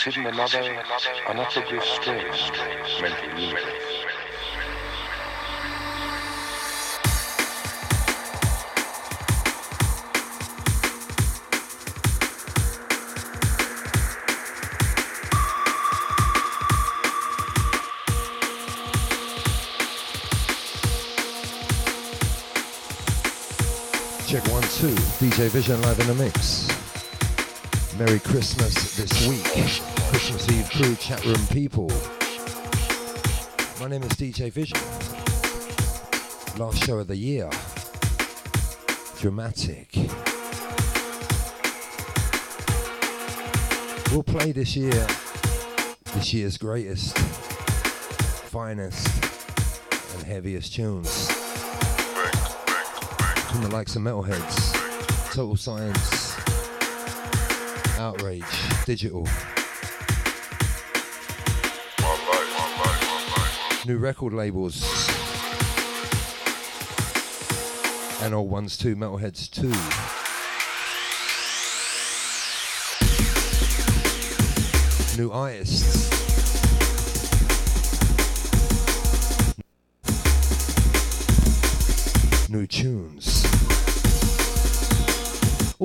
hidden another, unutterably strange mental universe. Check one, two. DJ Vision live in the mix. Merry Christmas this week. Christmas Eve crew, chat room people. My name is DJ Vision. Last show of the year. Dramatic. We'll play this year, this year's greatest, finest, and heaviest tunes from the likes of Metalheadz, Total Science, Outrage, Digital. New record labels. And old ones too, Metalheadz too. New artists. New tunes.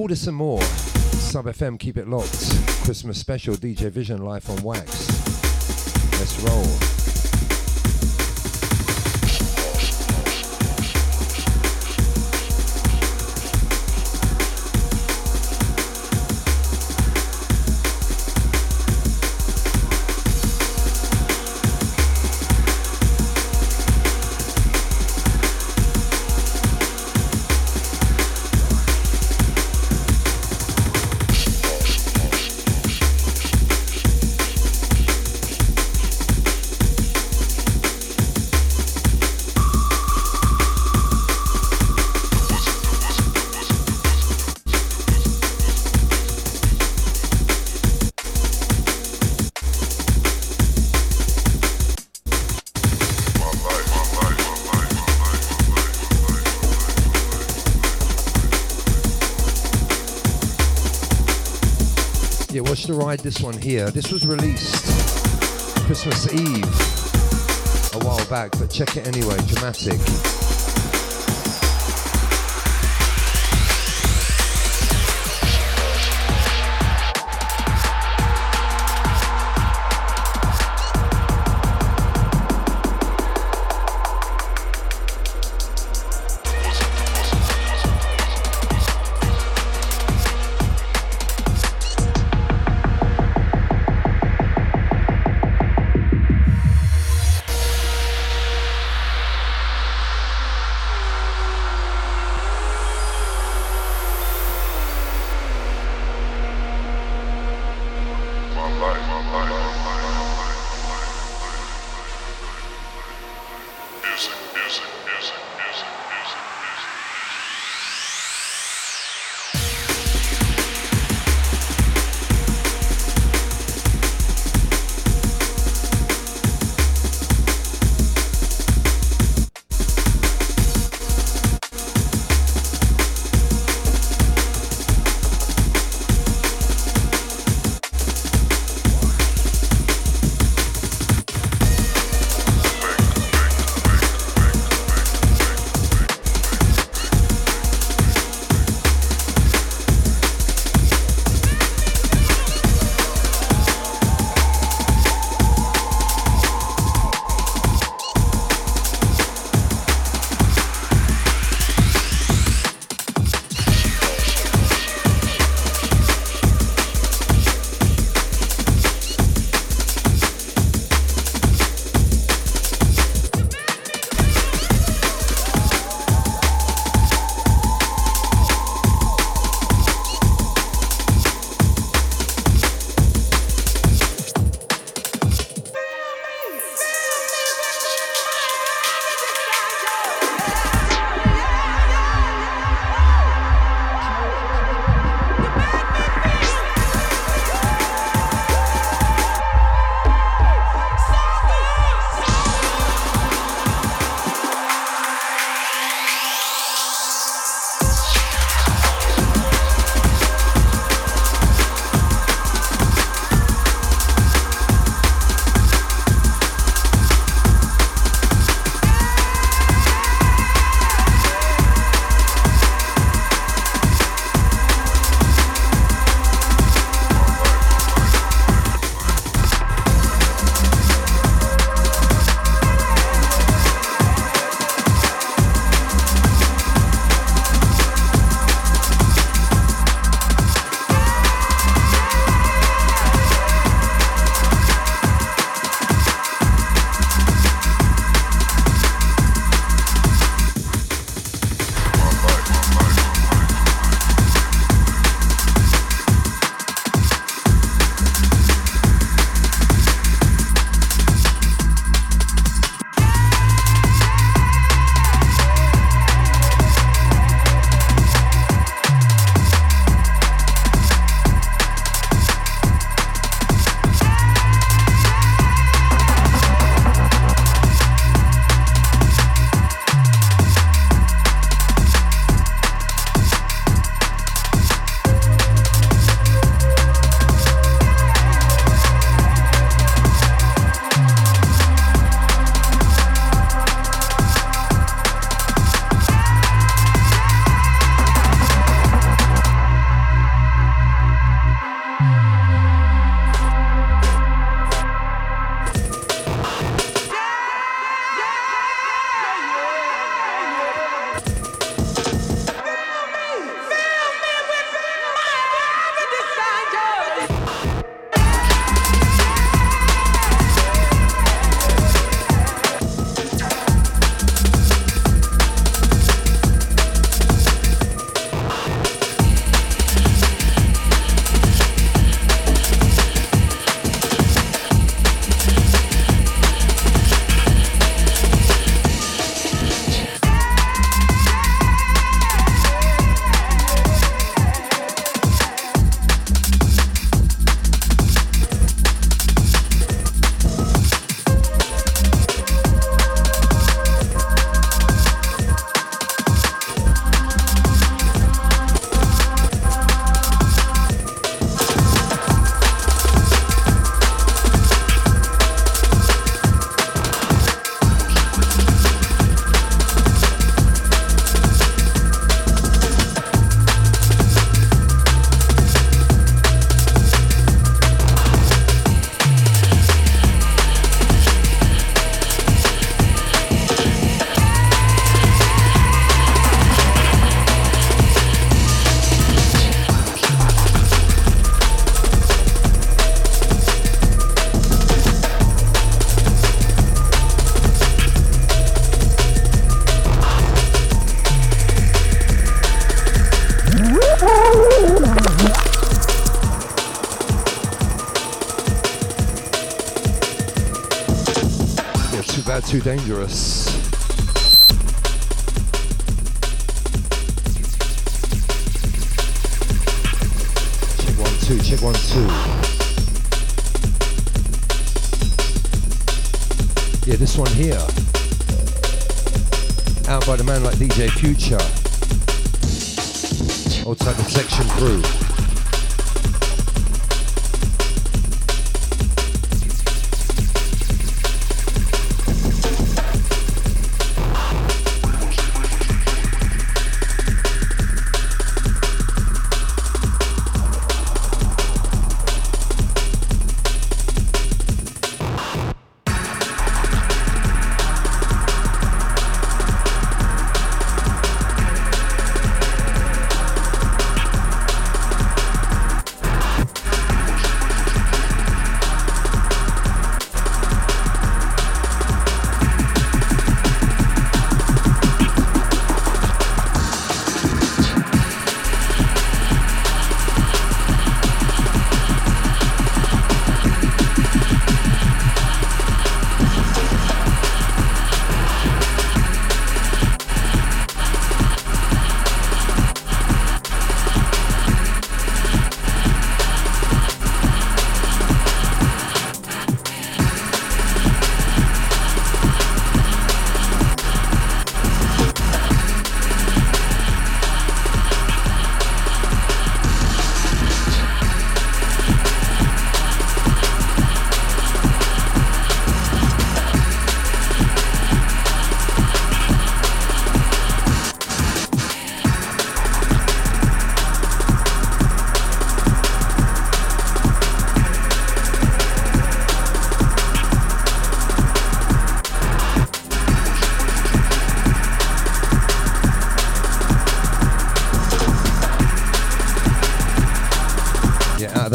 This and more. Sub FM, keep it locked. Christmas special, DJ Vision live on Wax. Let's roll. Watch the ride this one here. This was released Christmas Eve a while back, but check it anyway. Dramatic. Too dangerous.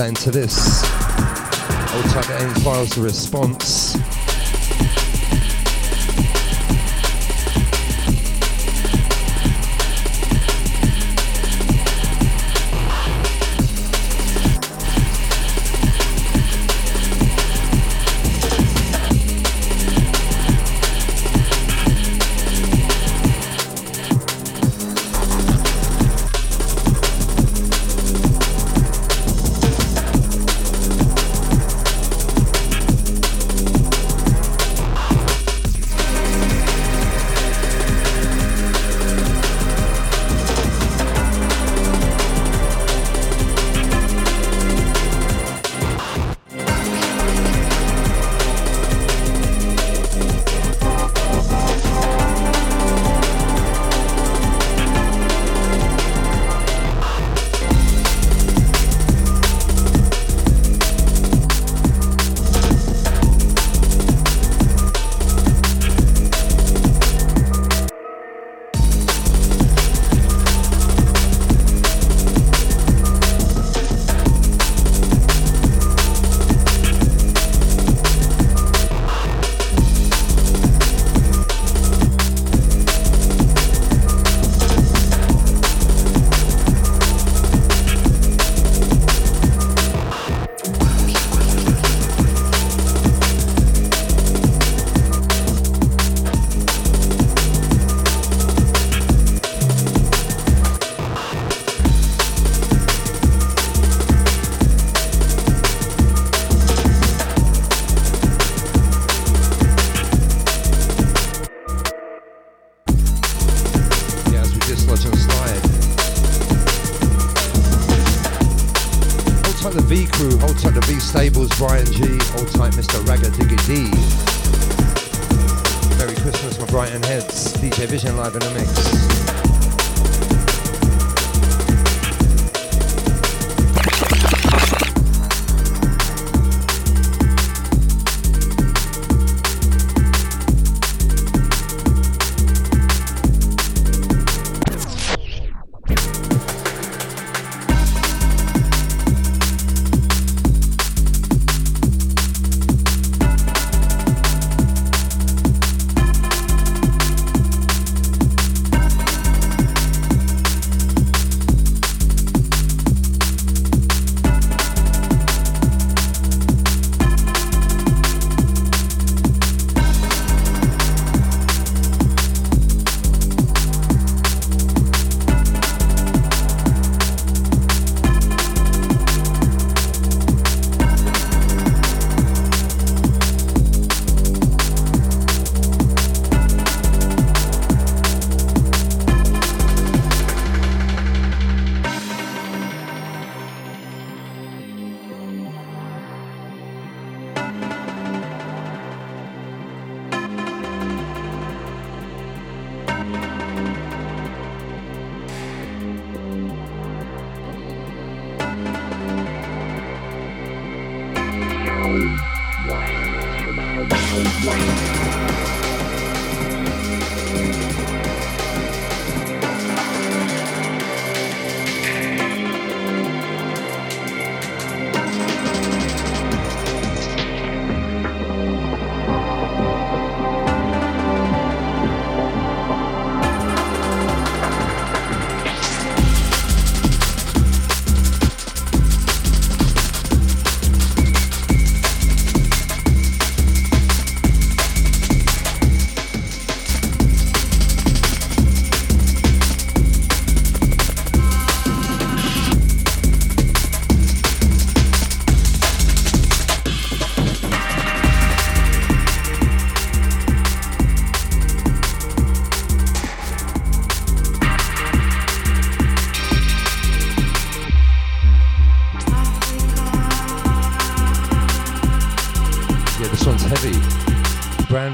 Into this. Old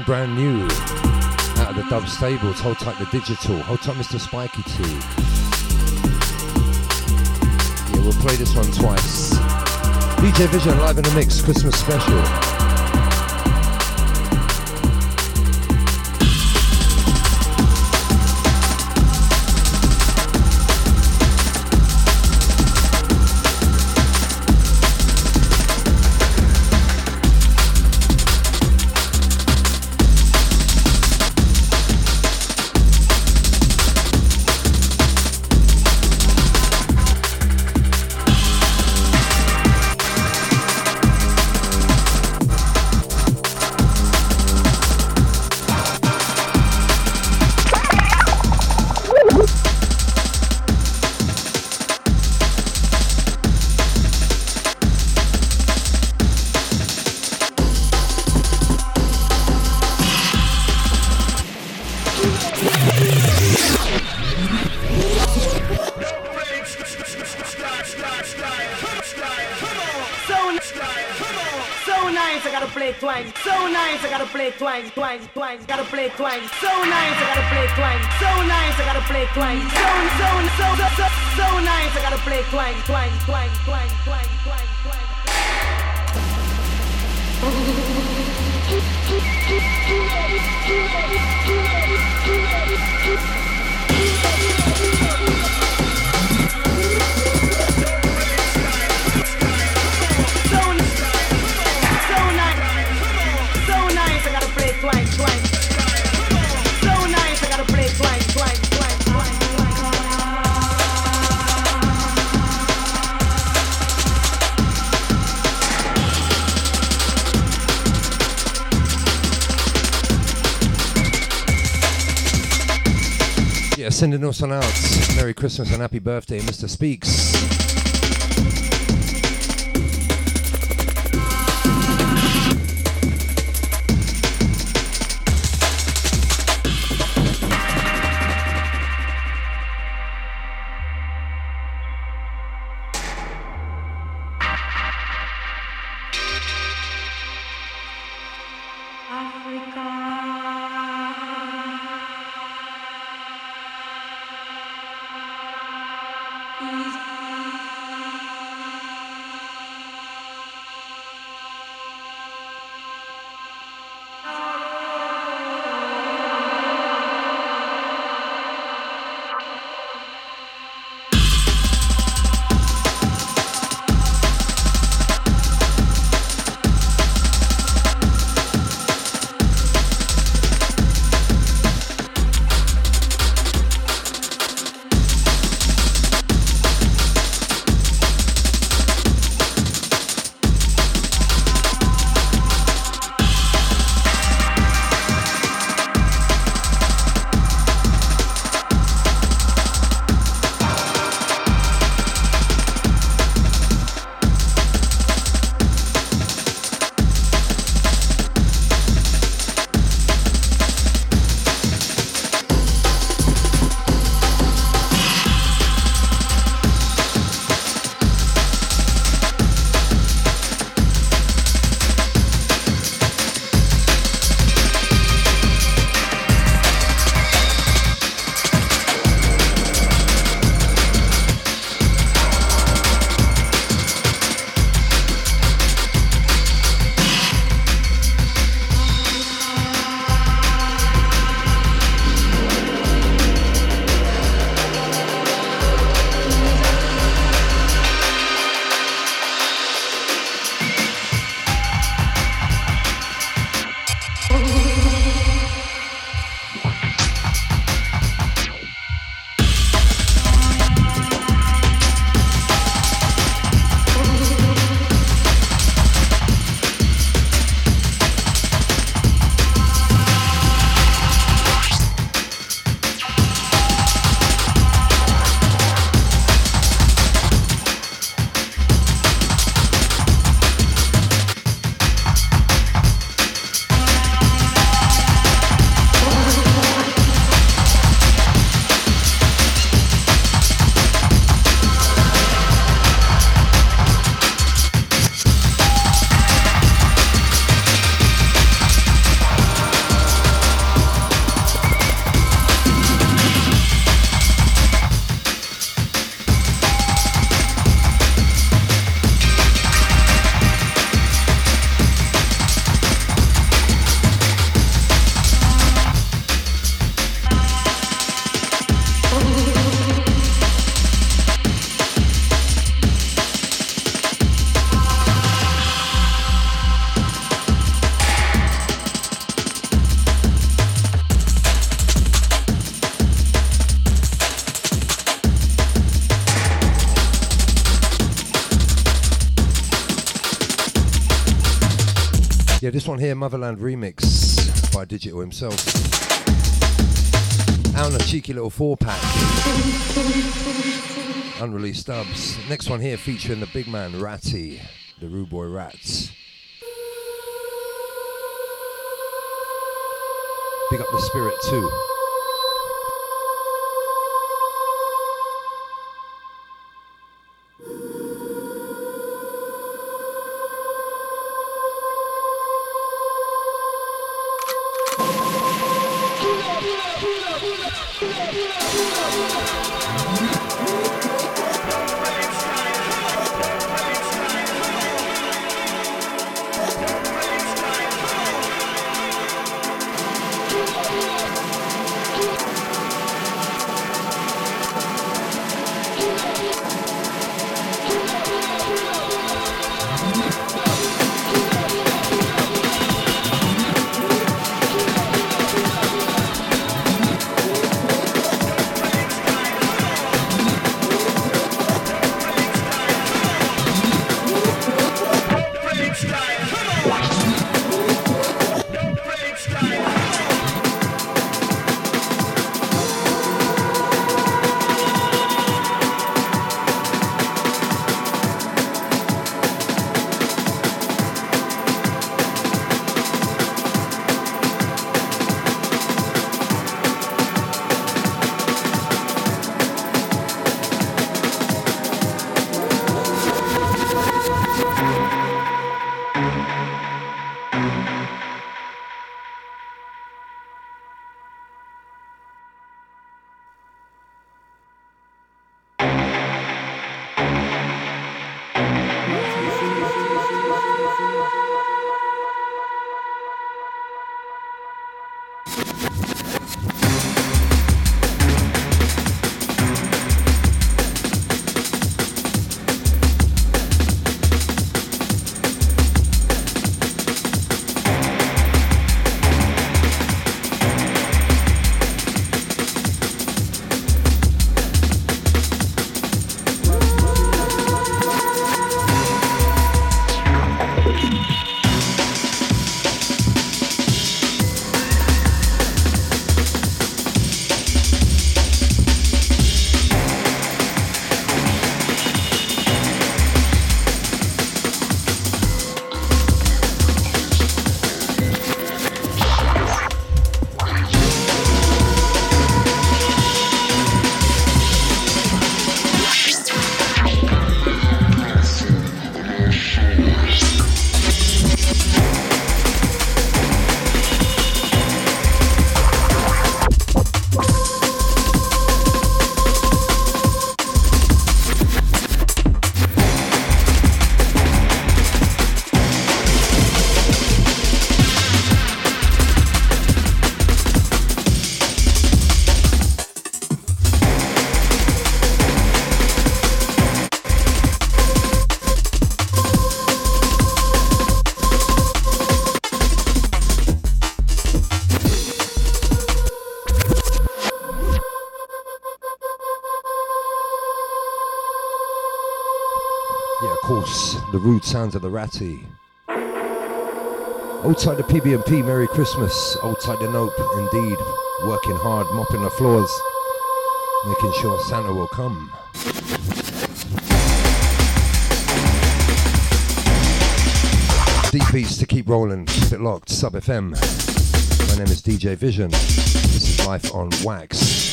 type out of the Dub Stables, hold tight the digital, hold tight Mr. Spiky T. Yeah, we'll play this one twice. DJ Vision live in the mix, Christmas special. Sending us on out. Merry Christmas and happy birthday, Mr. Speaks. This one here, Motherland Remix by Digital himself. Out on a cheeky little four pack. Unreleased stubs. Next one here featuring the big man Ratty, the Rude Boy Rats. Big up the spirit too. Rude sounds of the ratty. Outside the PB&P, Merry Christmas. Outside the Nope, indeed. Working hard, mopping the floors, making sure Santa will come. Deep beats to keep rolling, keep it locked, Sub FM. My name is DJ Vision. This is Life on Wax.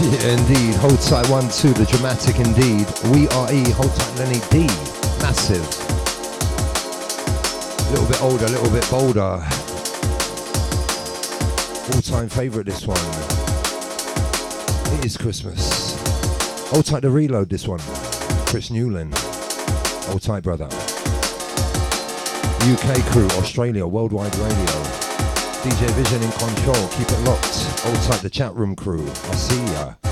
indeed. Hold tight one, two, the dramatic indeed. We are E, hold tight Lenny D. Massive. A little bit older, a little bit bolder. All time favourite this one. It is Christmas. Hold tight the reload this one. Chris Newland. Hold tight brother. UK crew, Australia, worldwide radio. DJ Vision in control, keep it locked. Tight the chat room crew. I'll see ya.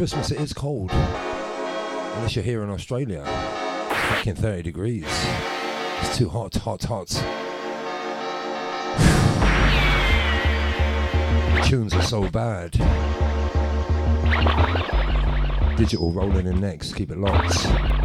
Christmas, it is cold. Unless you're here in Australia. Fucking 30 degrees. It's too hot, hot, hot. tunes are so bad. Digital rolling in next, keep it locked.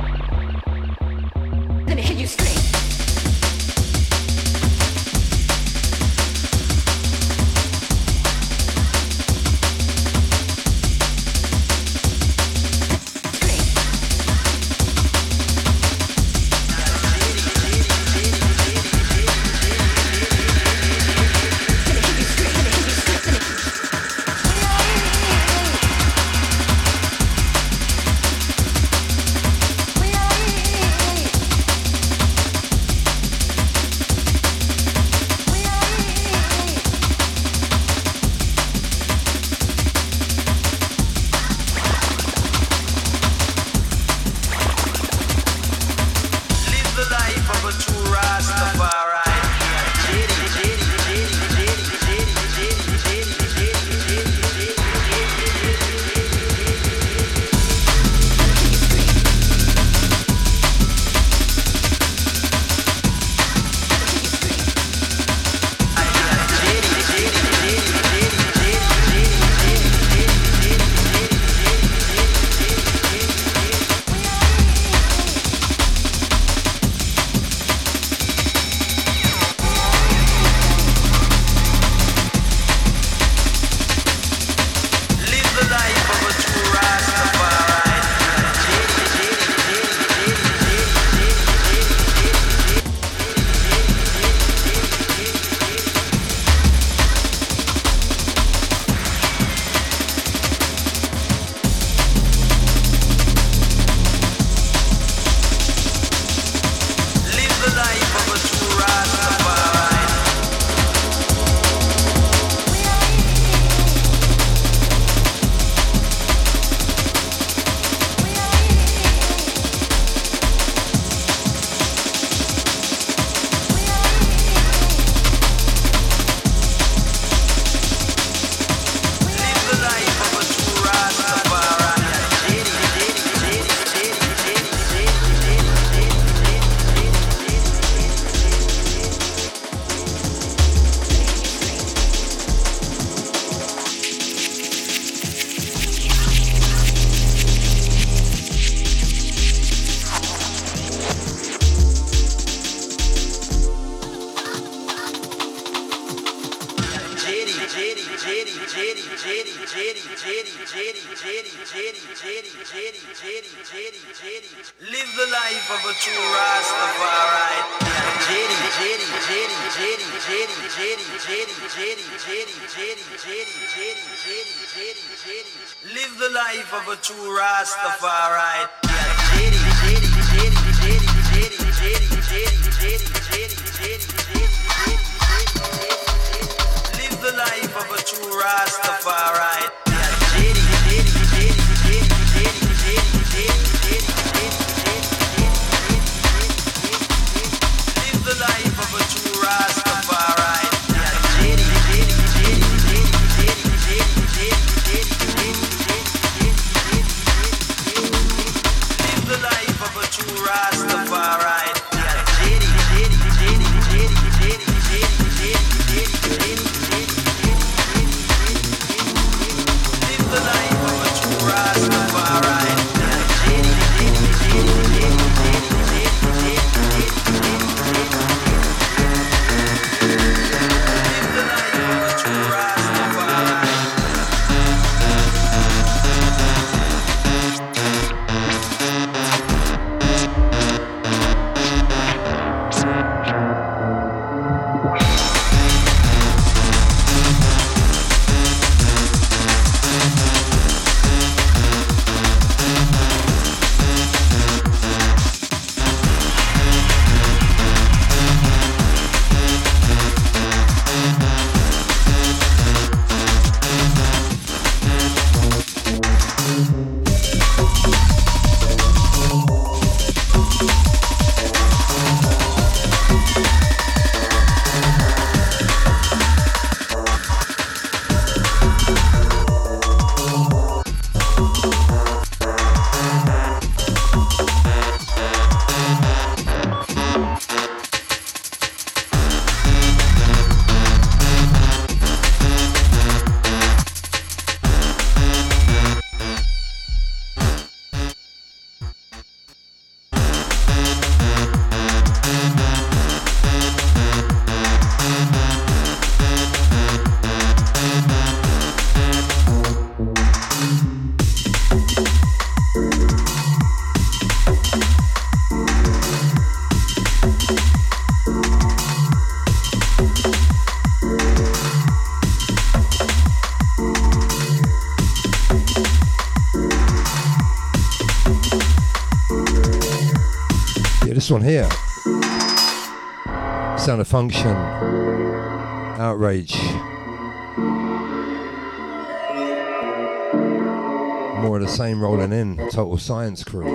One here. Sound of Function. Outrage. More of the same rolling in. Total Science Crew.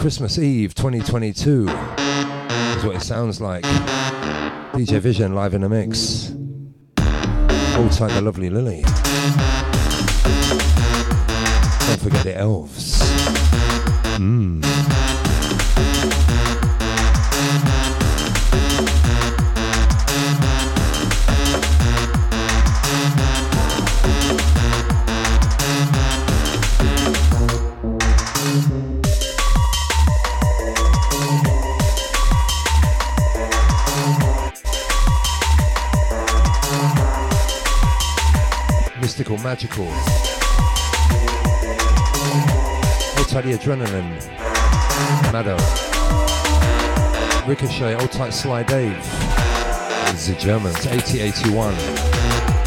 Christmas Eve 2022 is what it sounds like. DJ Vision live in the mix. Hold tight the lovely Lily. Don't forget the elves. Mystical, magical. Tight the adrenaline. Maddo. Ricochet, old tight Sly Dave. It's the Germans, 8081.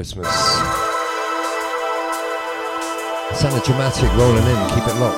Christmas. Sounded dramatic rolling in, keep it locked.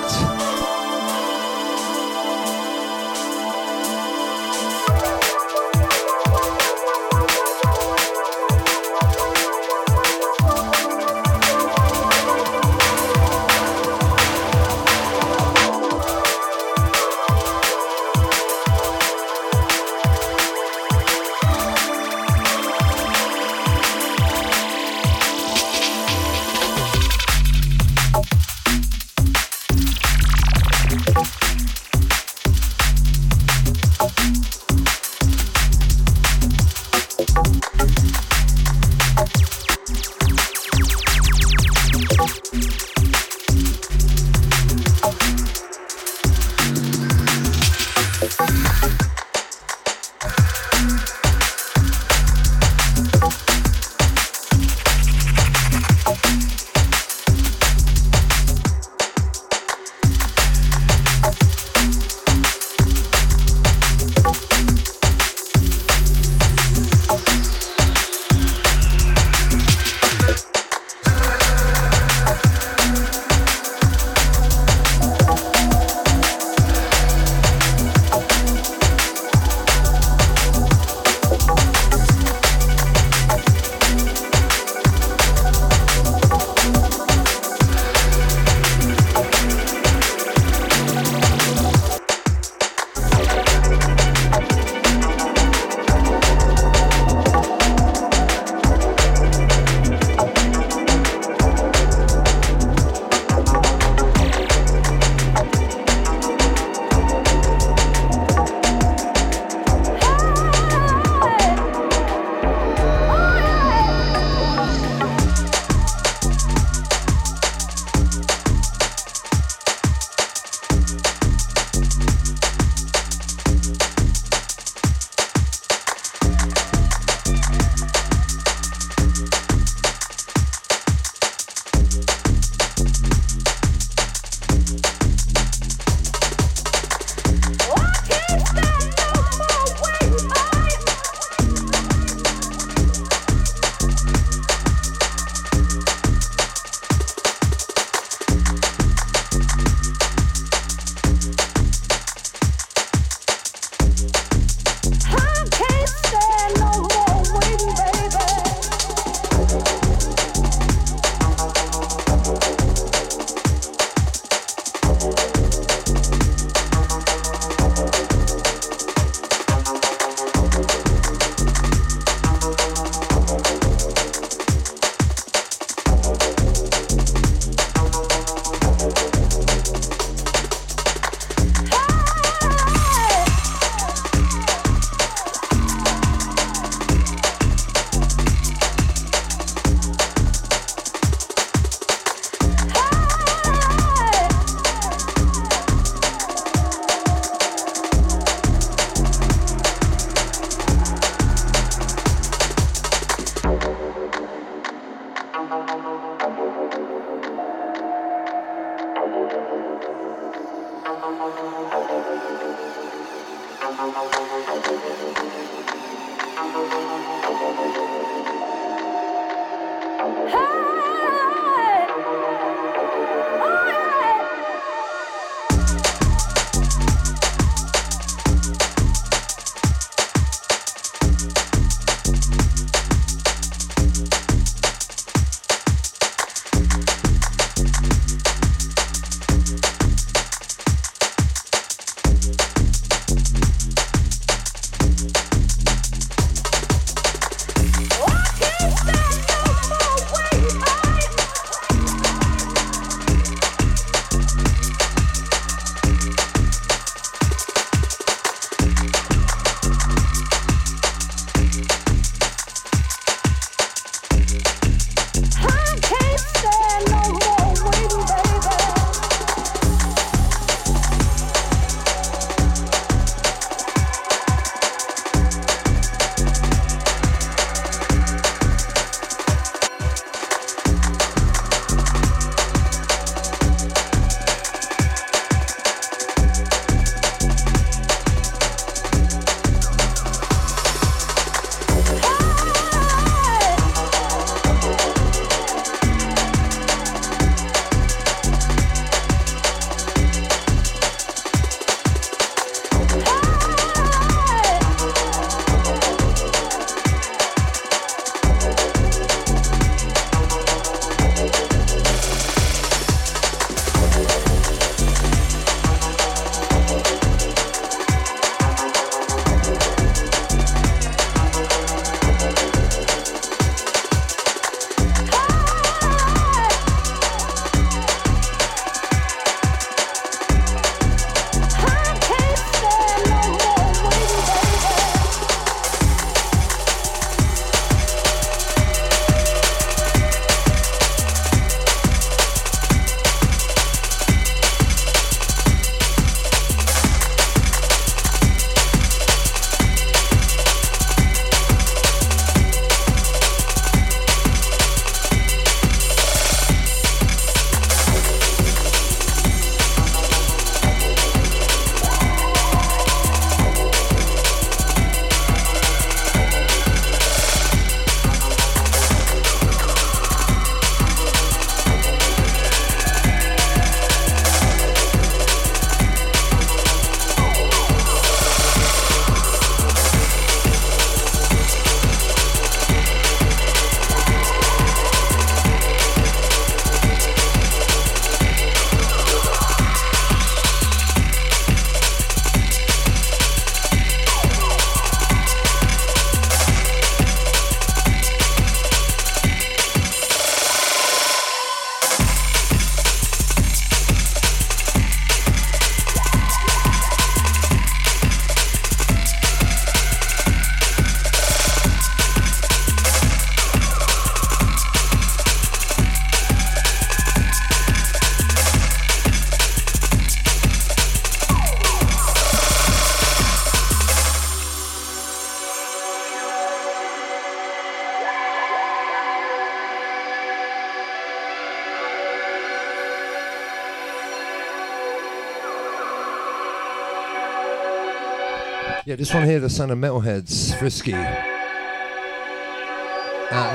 Yeah, one here, the son of Metalheadz, Frisky. Out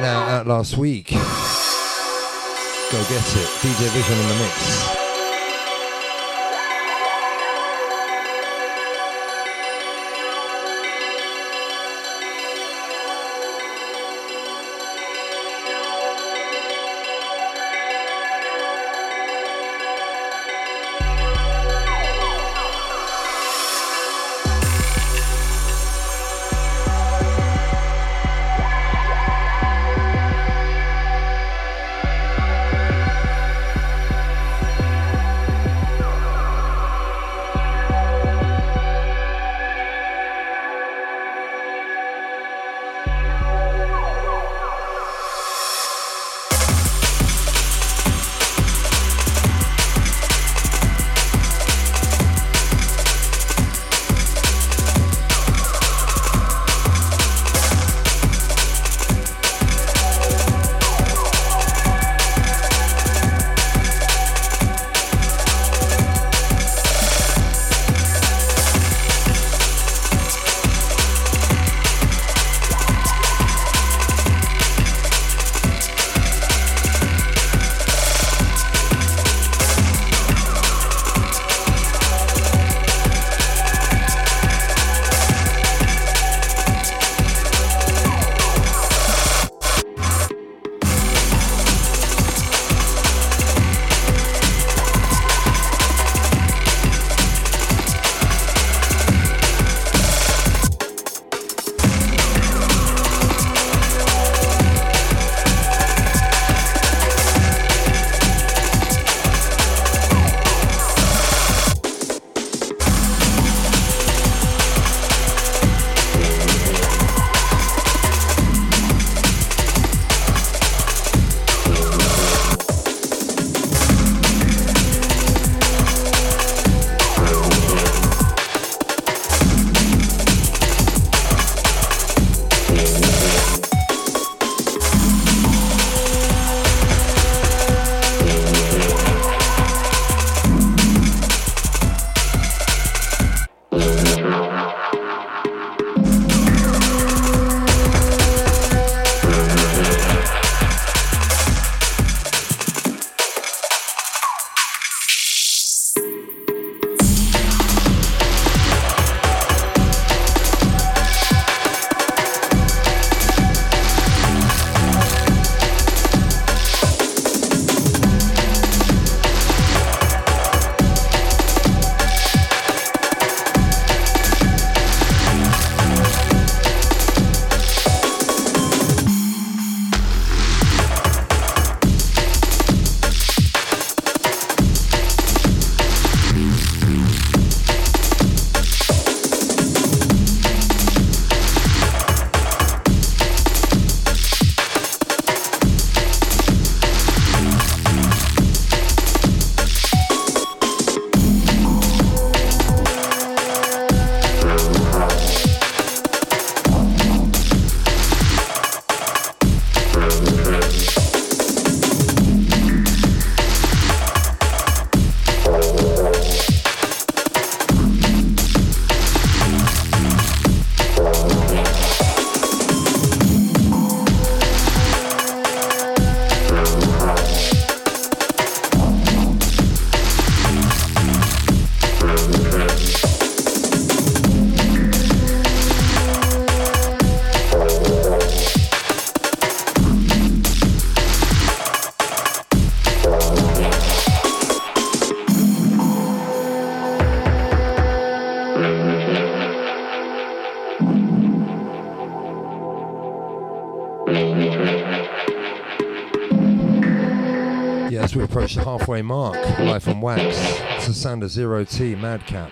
now, out last week. Go get it. DJ Vision in the mix. Halfway mark, live on wax. It's the sound Zero T Madcap.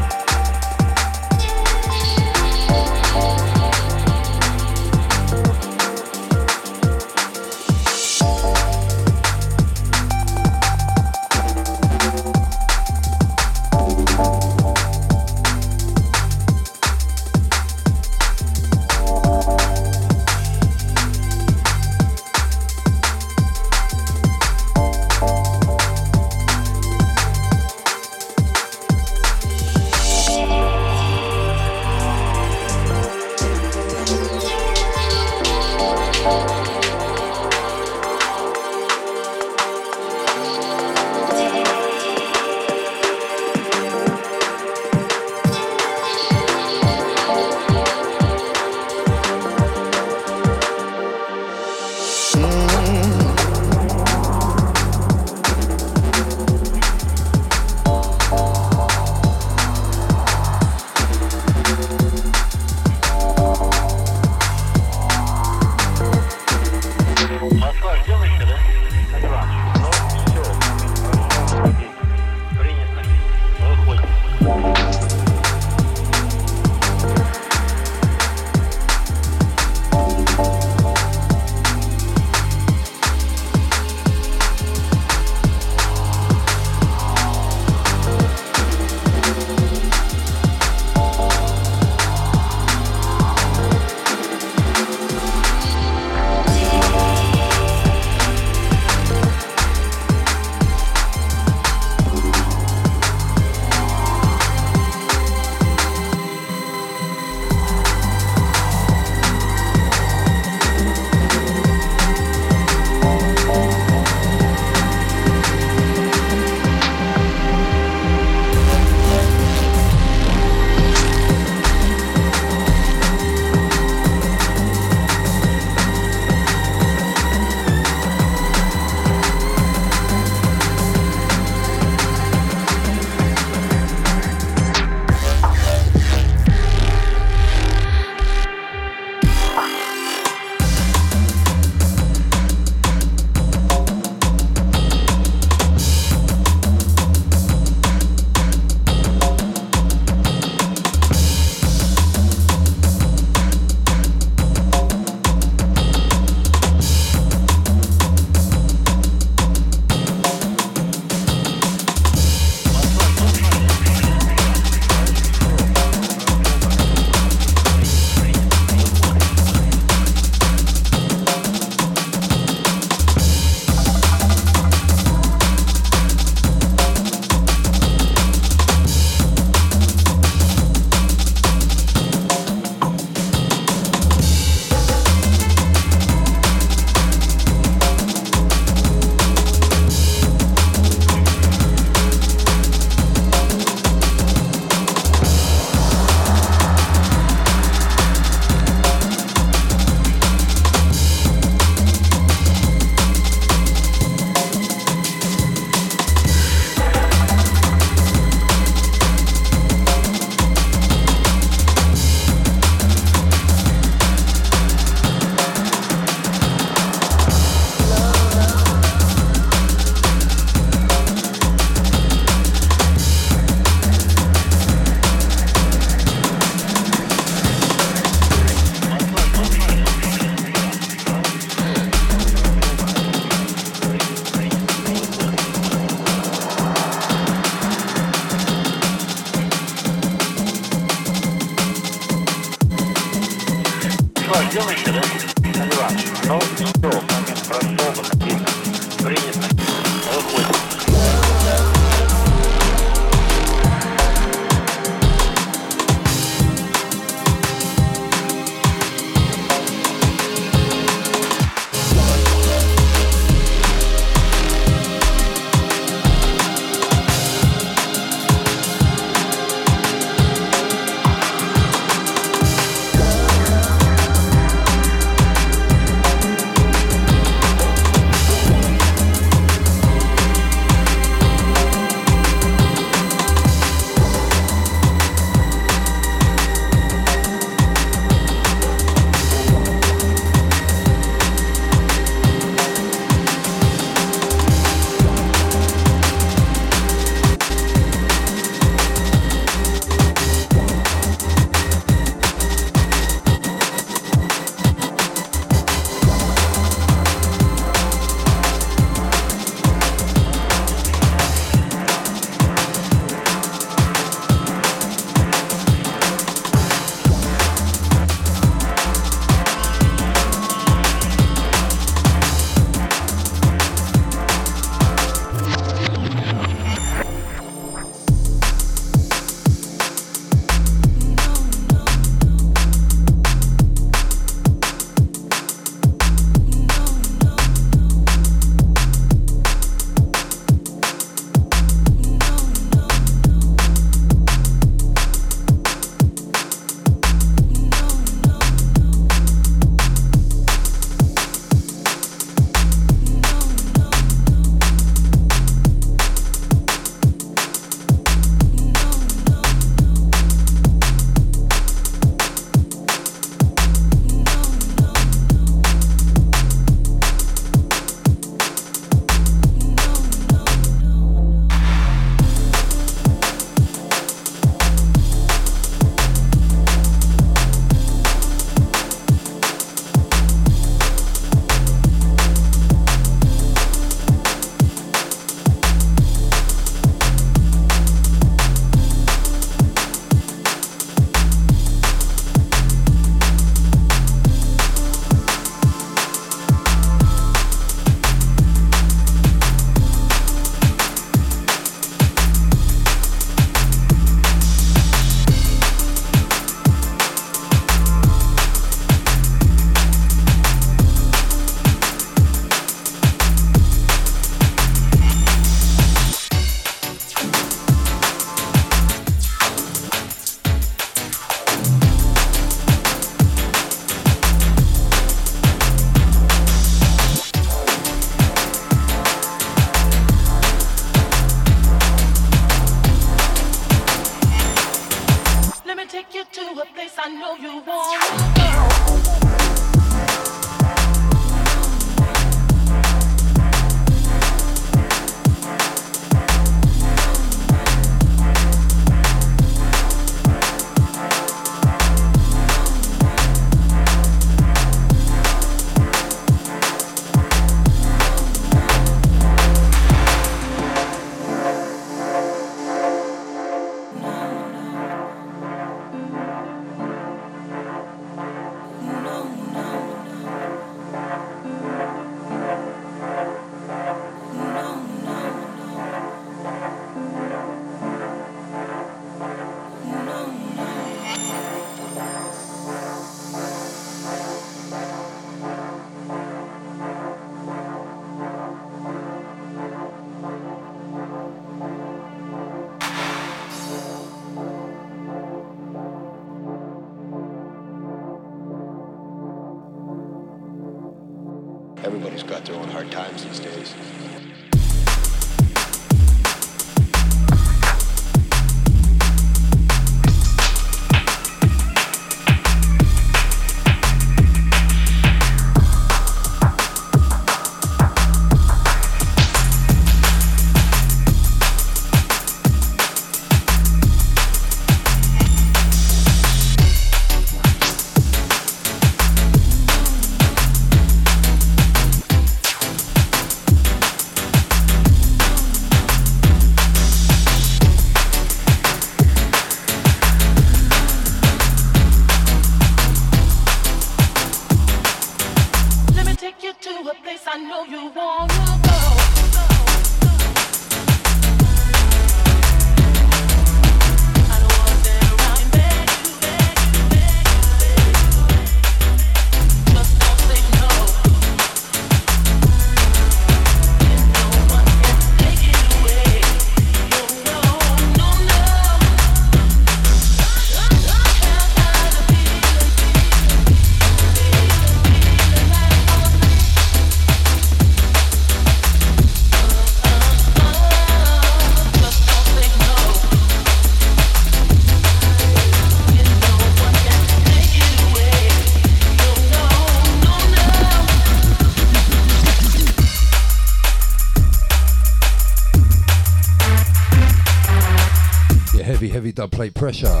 Heavy dub plate pressure.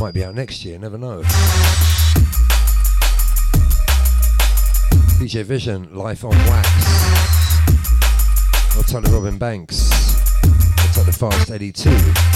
Might be out next year, never know. DJ Vision, Life on Wax. Outside of Robin Banks. Outside the Fast Eddie 2.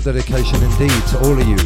Dedication indeed to all of you.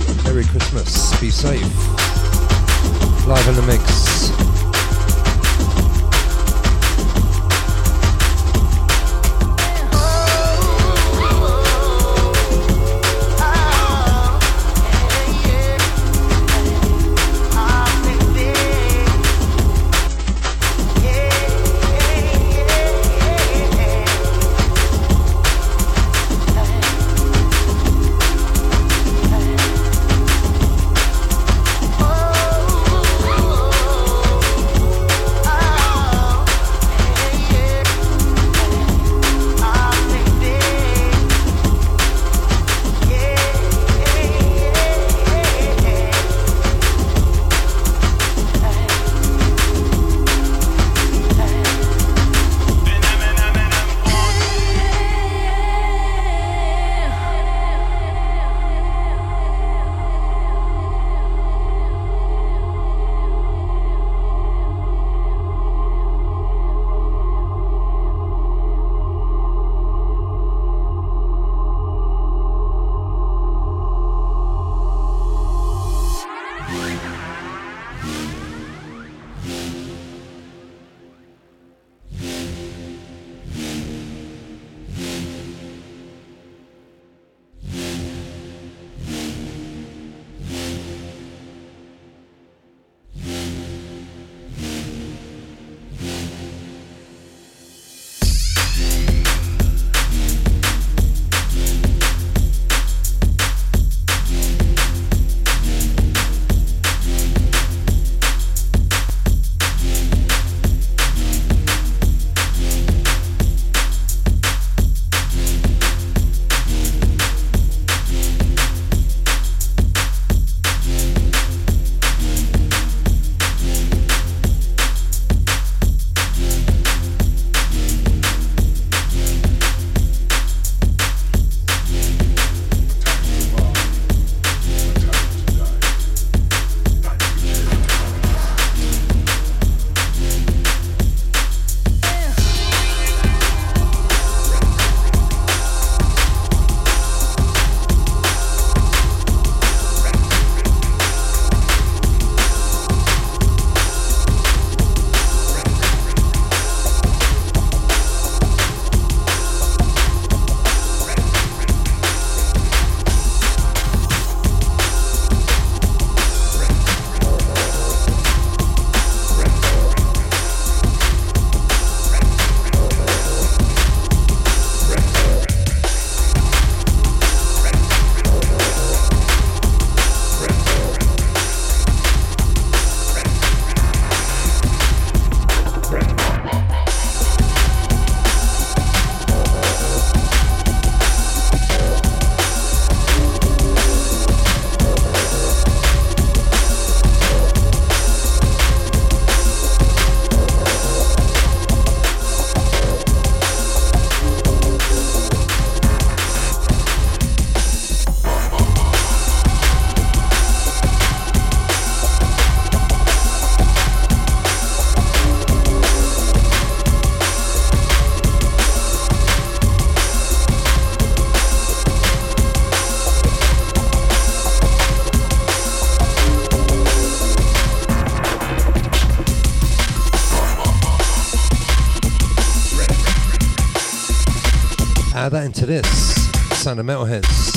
This. Sound of Metalheadz.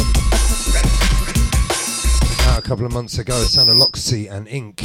Out ah, a couple of months ago, Sound of Loxy and Ink.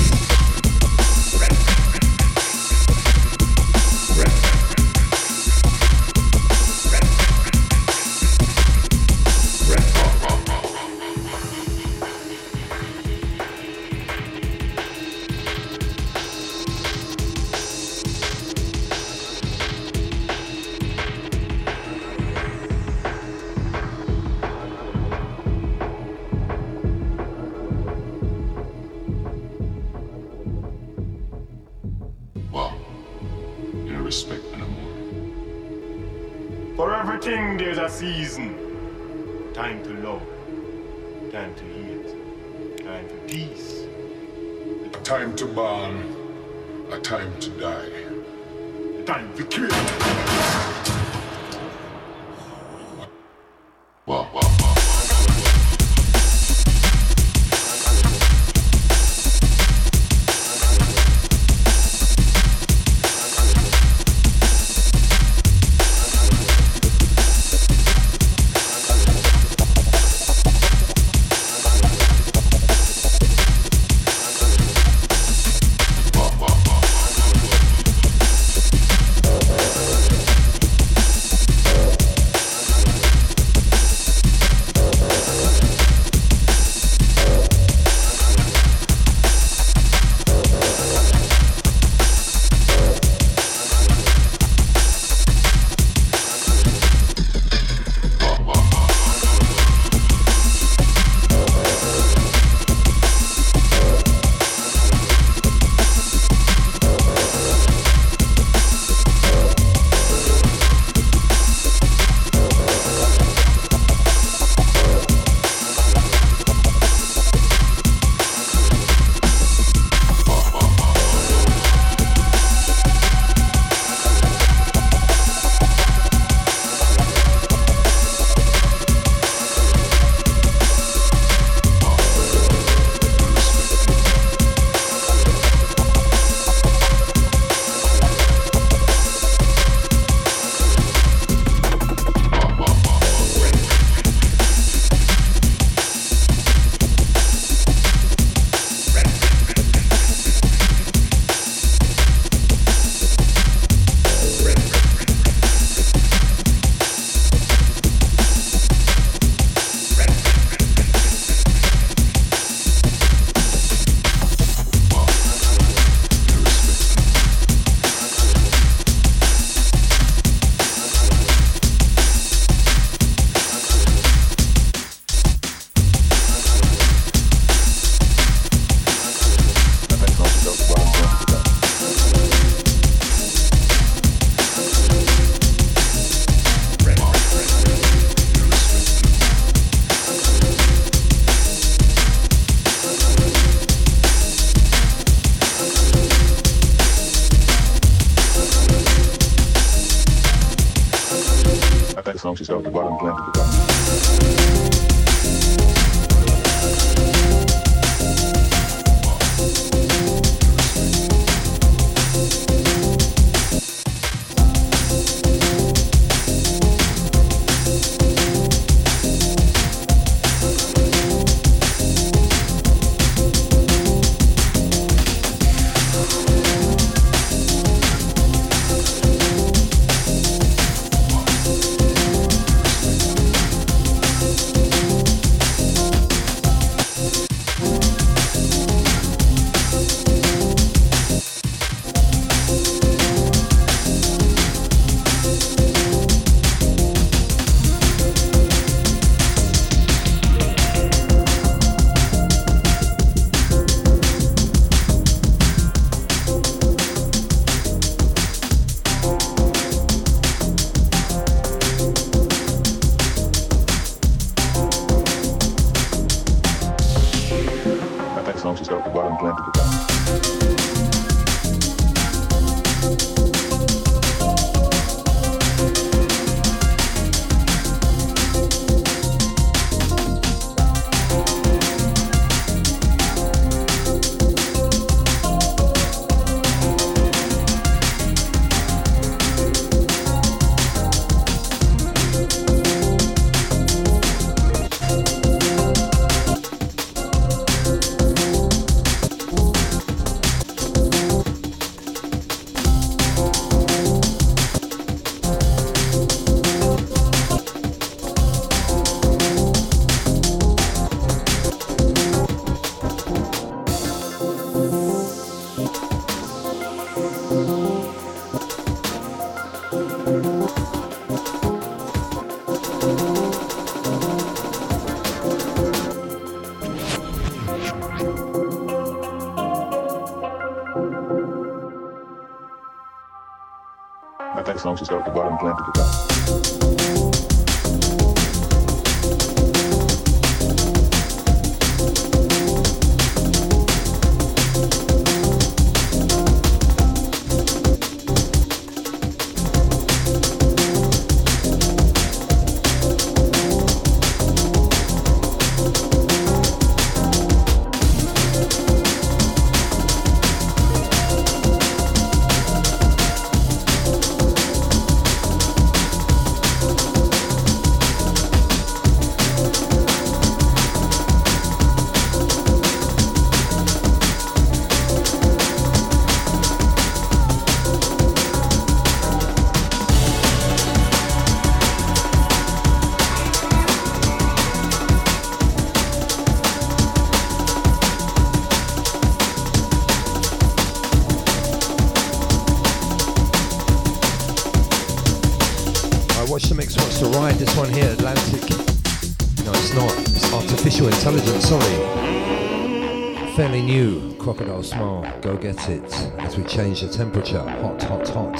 Seattle small, Go Get It, as we change the temperature, hot, hot, hot.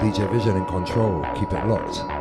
DJ Vision in control, keep it locked.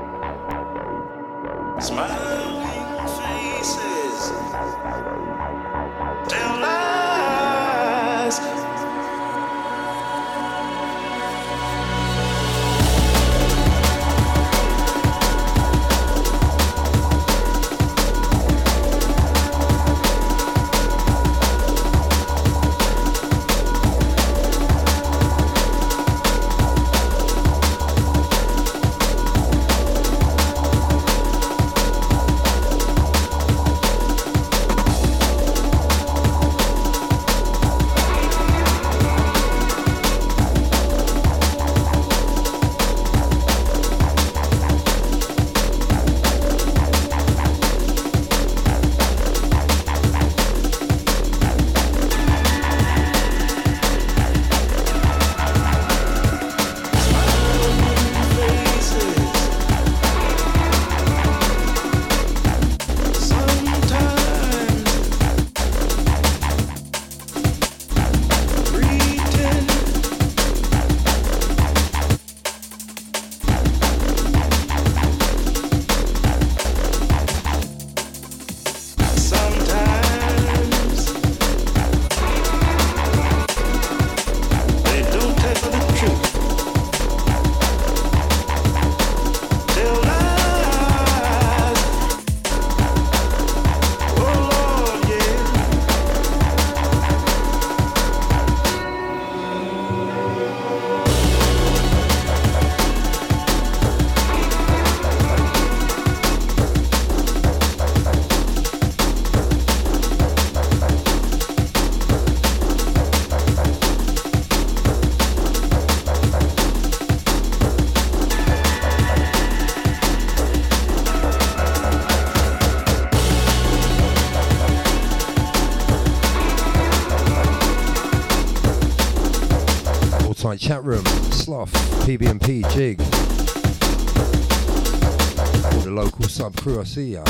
Sub crew. I see ya.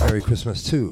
Merry Christmas too.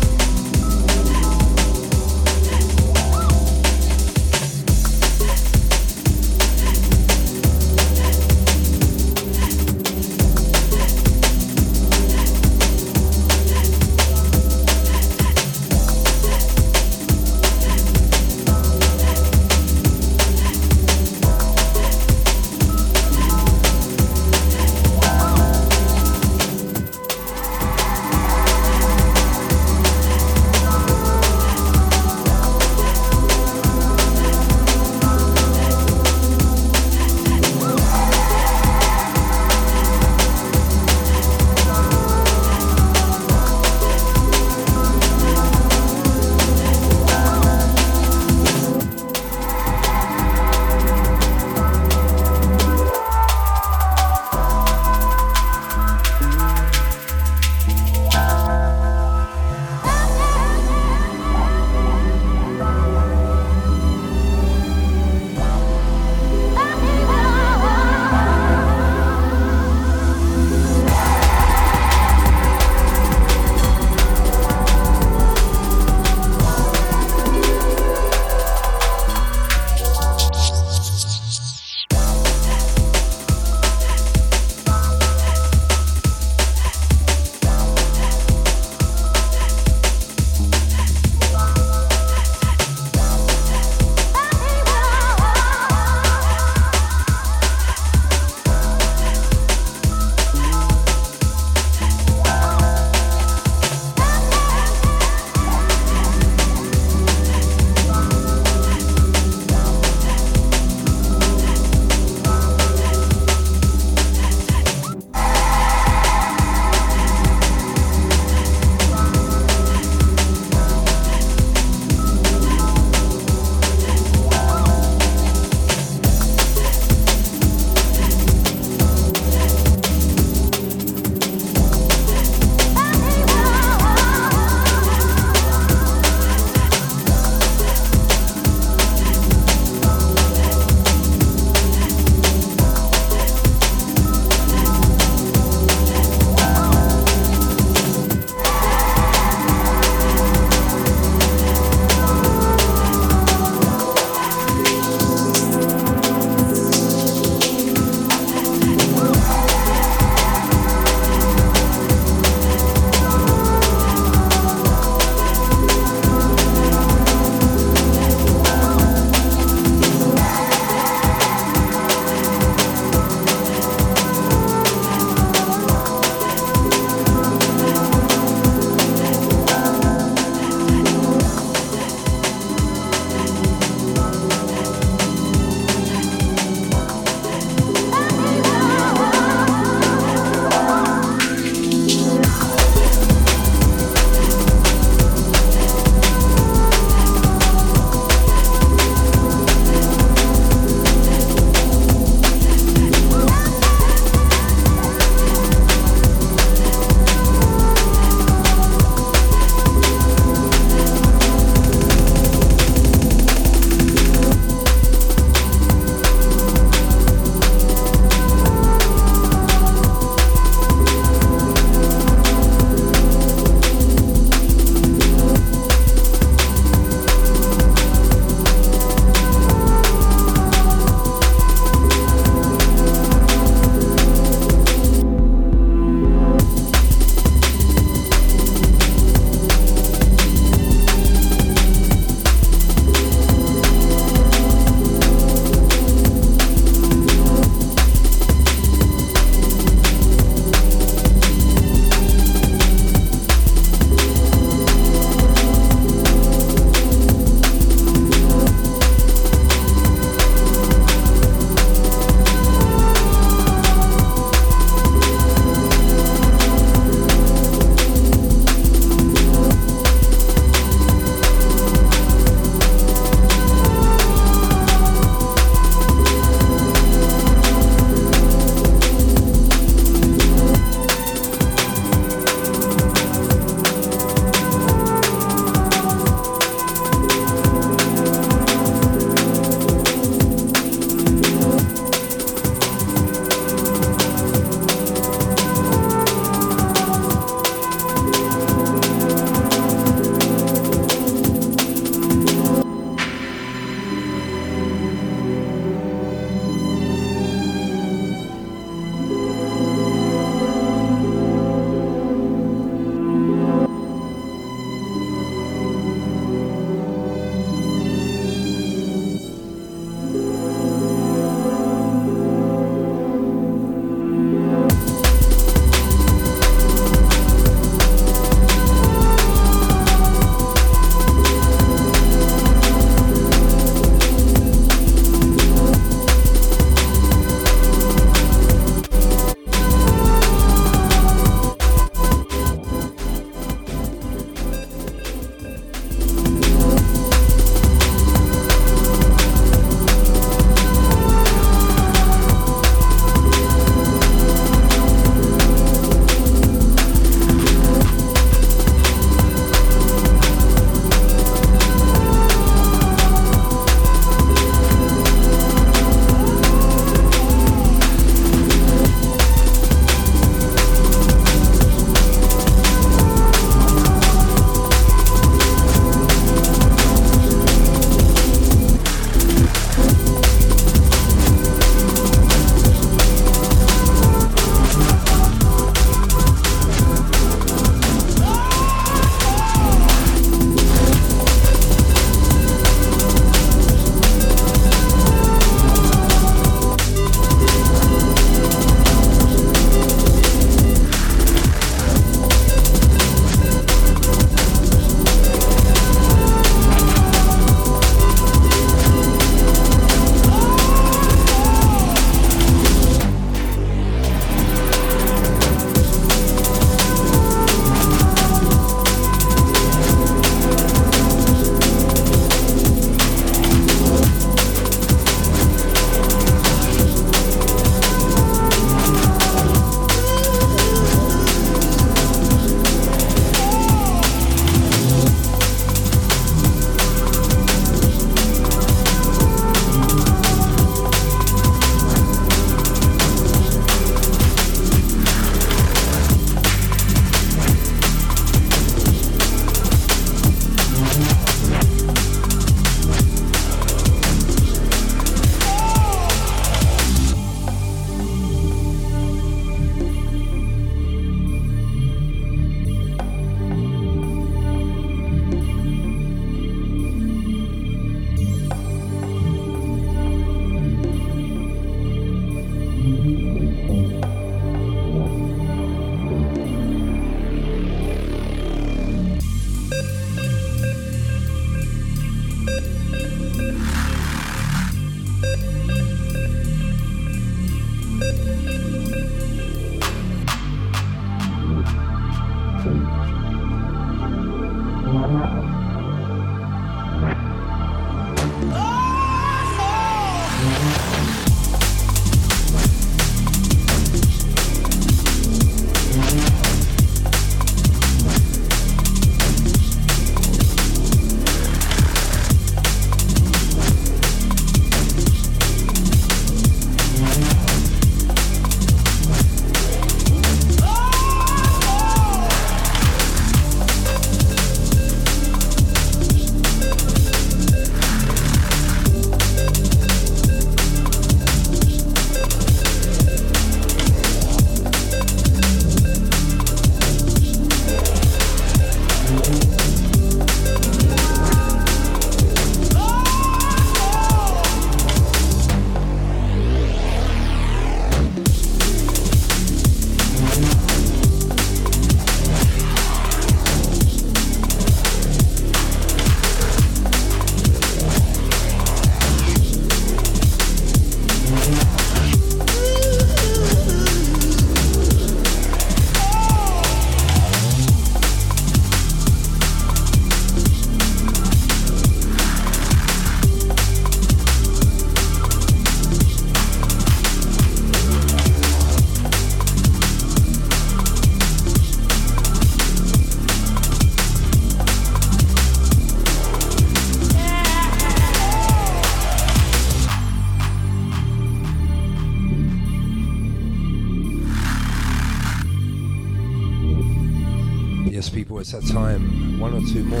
Time. One or two more.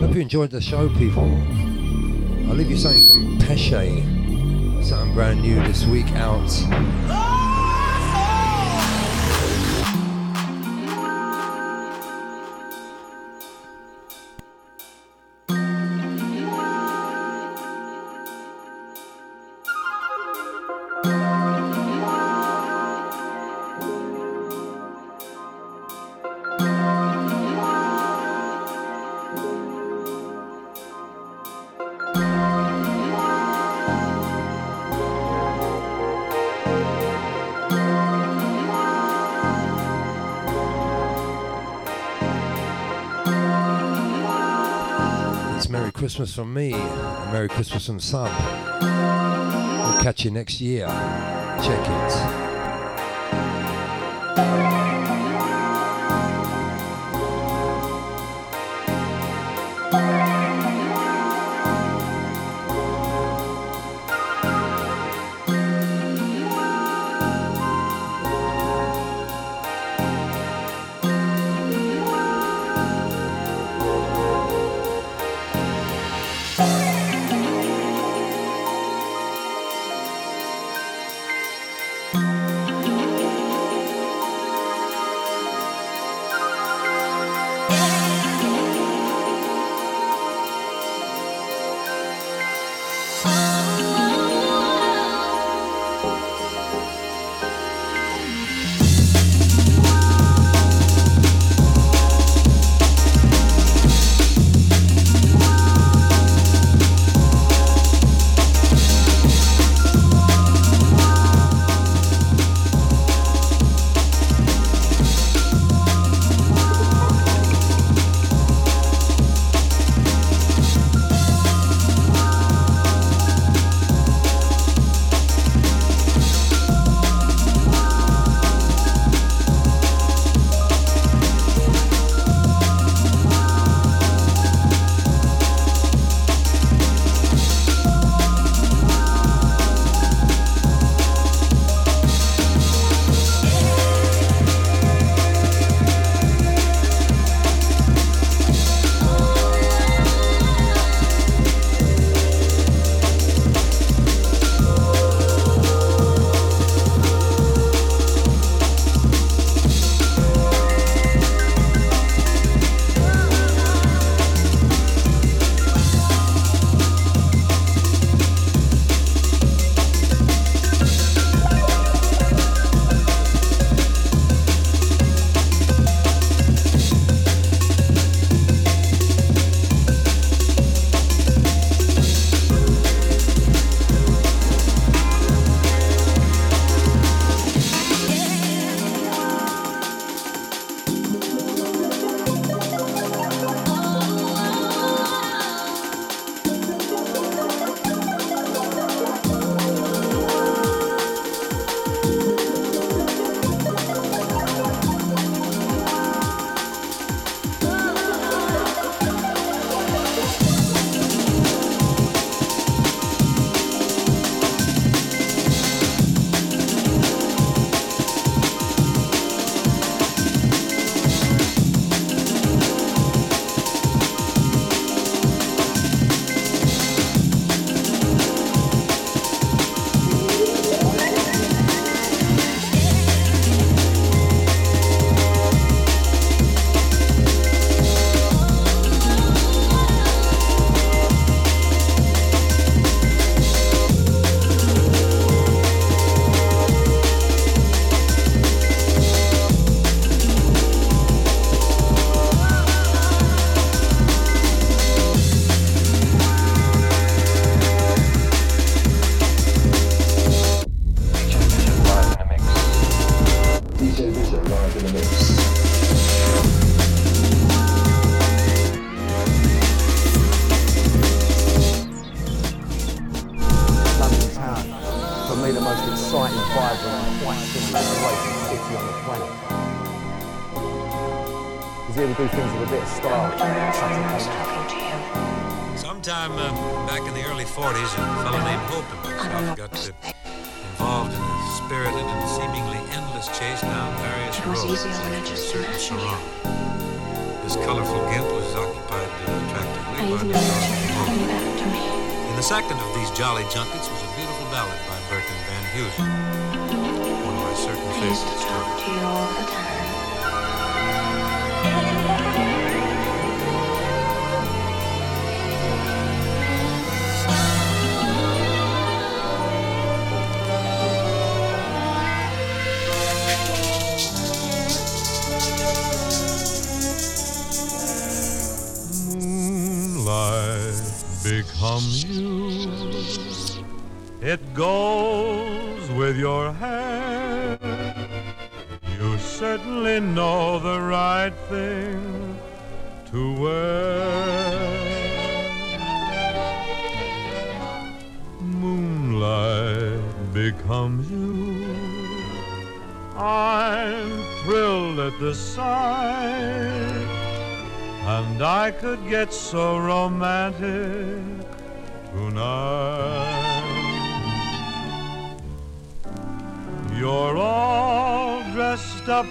Hope you enjoyed the show, people. I'll leave you something from Pesce. Something brand new this week out. Christmas from me, Merry Christmas from Sub. We'll catch you next year. Check it.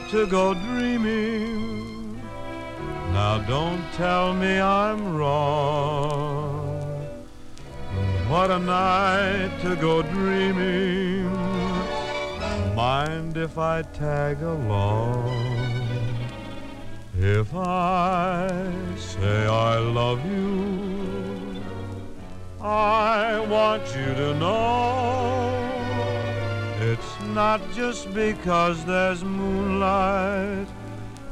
to go dreaming. Now don't tell me I'm wrong. What a night to go dreaming. Mind if I tag along? If I say I love you, I want you to know it's not just because there's night,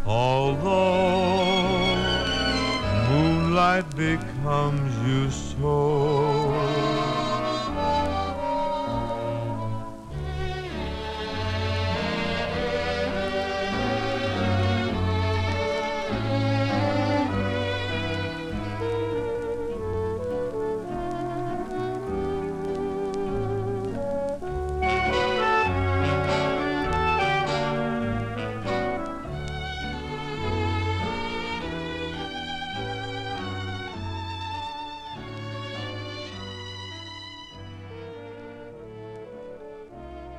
although moonlight becomes you.